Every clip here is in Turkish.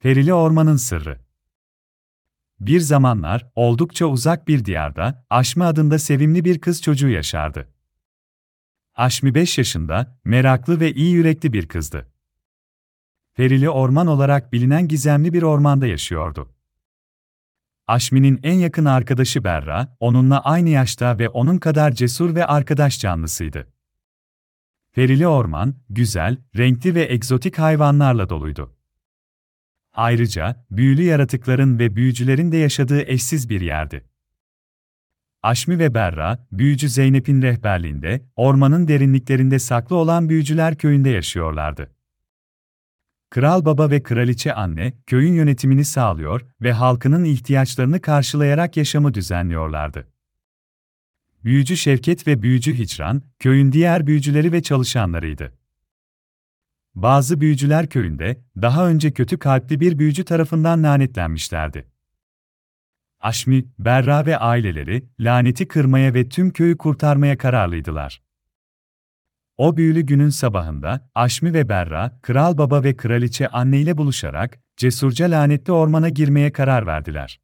Perili Ormanın Sırrı Bir zamanlar, oldukça uzak bir diyarda, Aşmi adında sevimli bir kız çocuğu yaşardı. Aşmi 5 yaşında, meraklı ve iyi yürekli bir kızdı. Perili Orman olarak bilinen gizemli bir ormanda yaşıyordu. Aşmi'nin en yakın arkadaşı Berra, onunla aynı yaşta ve onun kadar cesur ve arkadaş canlısıydı. Perili orman, güzel, renkli ve egzotik hayvanlarla doluydu. Ayrıca, büyülü yaratıkların ve büyücülerin de yaşadığı eşsiz bir yerdi. Aşmi ve Berra, büyücü Zeynep'in rehberliğinde, ormanın derinliklerinde saklı olan büyücüler köyünde yaşıyorlardı. Kral baba ve kraliçe anne, köyün yönetimini sağlıyor ve halkının ihtiyaçlarını karşılayarak yaşamı düzenliyorlardı. Büyücü Şevket ve Büyücü Hicran, köyün diğer büyücüleri ve çalışanlarıydı. Bazı büyücüler köyünde, daha önce kötü kalpli bir büyücü tarafından lanetlenmişlerdi. Aşmi, Berra ve aileleri, laneti kırmaya ve tüm köyü kurtarmaya kararlıydılar. O büyülü günün sabahında, Aşmi ve Berra, kral baba ve kraliçe anne ile buluşarak, cesurca lanetli ormana girmeye karar verdiler.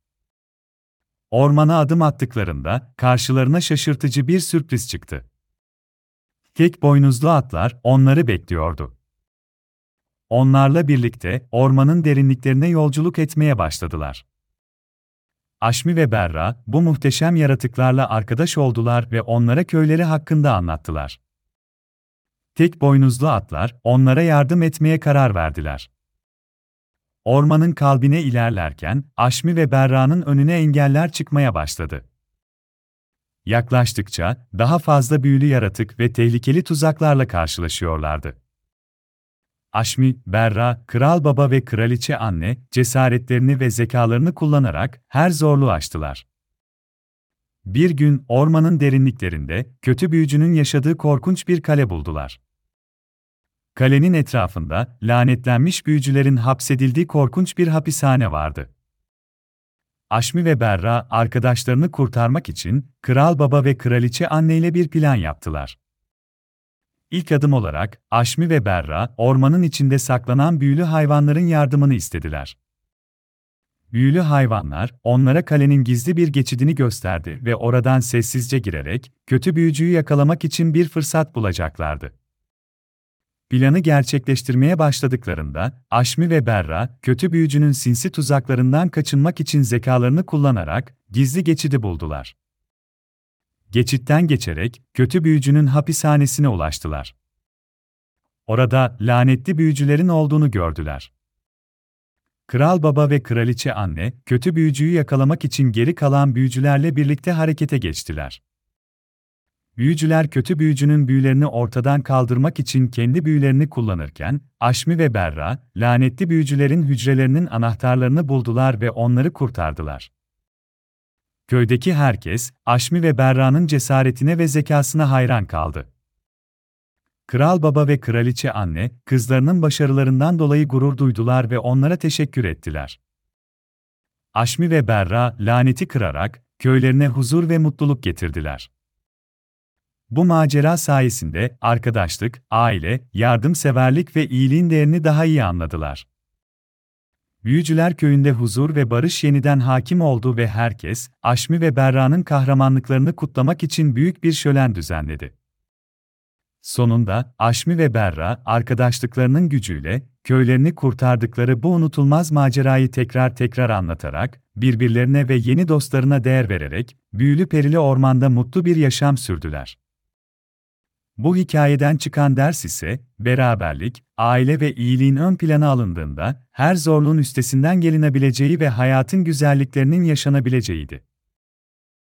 Ormana adım attıklarında, karşılarına şaşırtıcı bir sürpriz çıktı. Tek boynuzlu atlar, onları bekliyordu. Onlarla birlikte, ormanın derinliklerine yolculuk etmeye başladılar. Aşmi ve Berra, bu muhteşem yaratıklarla arkadaş oldular ve onlara köyleri hakkında anlattılar. Tek boynuzlu atlar, onlara yardım etmeye karar verdiler. Ormanın kalbine ilerlerken, Aşmi ve Berra'nın önüne engeller çıkmaya başladı. Yaklaştıkça, daha fazla büyülü yaratık ve tehlikeli tuzaklarla karşılaşıyorlardı. Aşmi, Berra, Kral Baba ve Kraliçe Anne, cesaretlerini ve zekalarını kullanarak her zorluğu aştılar. Bir gün ormanın derinliklerinde kötü büyücünün yaşadığı korkunç bir kale buldular. Kalenin etrafında lanetlenmiş büyücülerin hapsedildiği korkunç bir hapishane vardı. Aşmi ve Berra arkadaşlarını kurtarmak için kral baba ve kraliçe anne ile bir plan yaptılar. İlk adım olarak Aşmi ve Berra ormanın içinde saklanan büyülü hayvanların yardımını istediler. Büyülü hayvanlar onlara kalenin gizli bir geçidini gösterdi ve oradan sessizce girerek kötü büyücüyü yakalamak için bir fırsat bulacaklardı. Planı gerçekleştirmeye başladıklarında, Aşmi ve Berra, kötü büyücünün sinsi tuzaklarından kaçınmak için zekalarını kullanarak gizli geçidi buldular. Geçitten geçerek kötü büyücünün hapishanesine ulaştılar. Orada lanetli büyücülerin olduğunu gördüler. Kral baba ve kraliçe anne, kötü büyücüyü yakalamak için geri kalan büyücülerle birlikte harekete geçtiler. Büyücüler kötü büyücünün büyülerini ortadan kaldırmak için kendi büyülerini kullanırken, Aşmi ve Berra, lanetli büyücülerin hücrelerinin anahtarlarını buldular ve onları kurtardılar. Köydeki herkes, Aşmi ve Berra'nın cesaretine ve zekasına hayran kaldı. Kral baba ve kraliçe anne, kızlarının başarılarından dolayı gurur duydular ve onlara teşekkür ettiler. Aşmi ve Berra, laneti kırarak, köylerine huzur ve mutluluk getirdiler. Bu macera sayesinde arkadaşlık, aile, yardımseverlik ve iyiliğin değerini daha iyi anladılar. Büyücüler köyünde huzur ve barış yeniden hakim oldu ve herkes, Aşmi ve Berra'nın kahramanlıklarını kutlamak için büyük bir şölen düzenledi. Sonunda, Aşmi ve Berra, arkadaşlıklarının gücüyle, köylerini kurtardıkları bu unutulmaz macerayı tekrar tekrar anlatarak, birbirlerine ve yeni dostlarına değer vererek, büyülü perili ormanda mutlu bir yaşam sürdüler. Bu hikayeden çıkan ders ise, beraberlik, aile ve iyiliğin ön plana alındığında, her zorluğun üstesinden gelinebileceği ve hayatın güzelliklerinin yaşanabileceğiydi.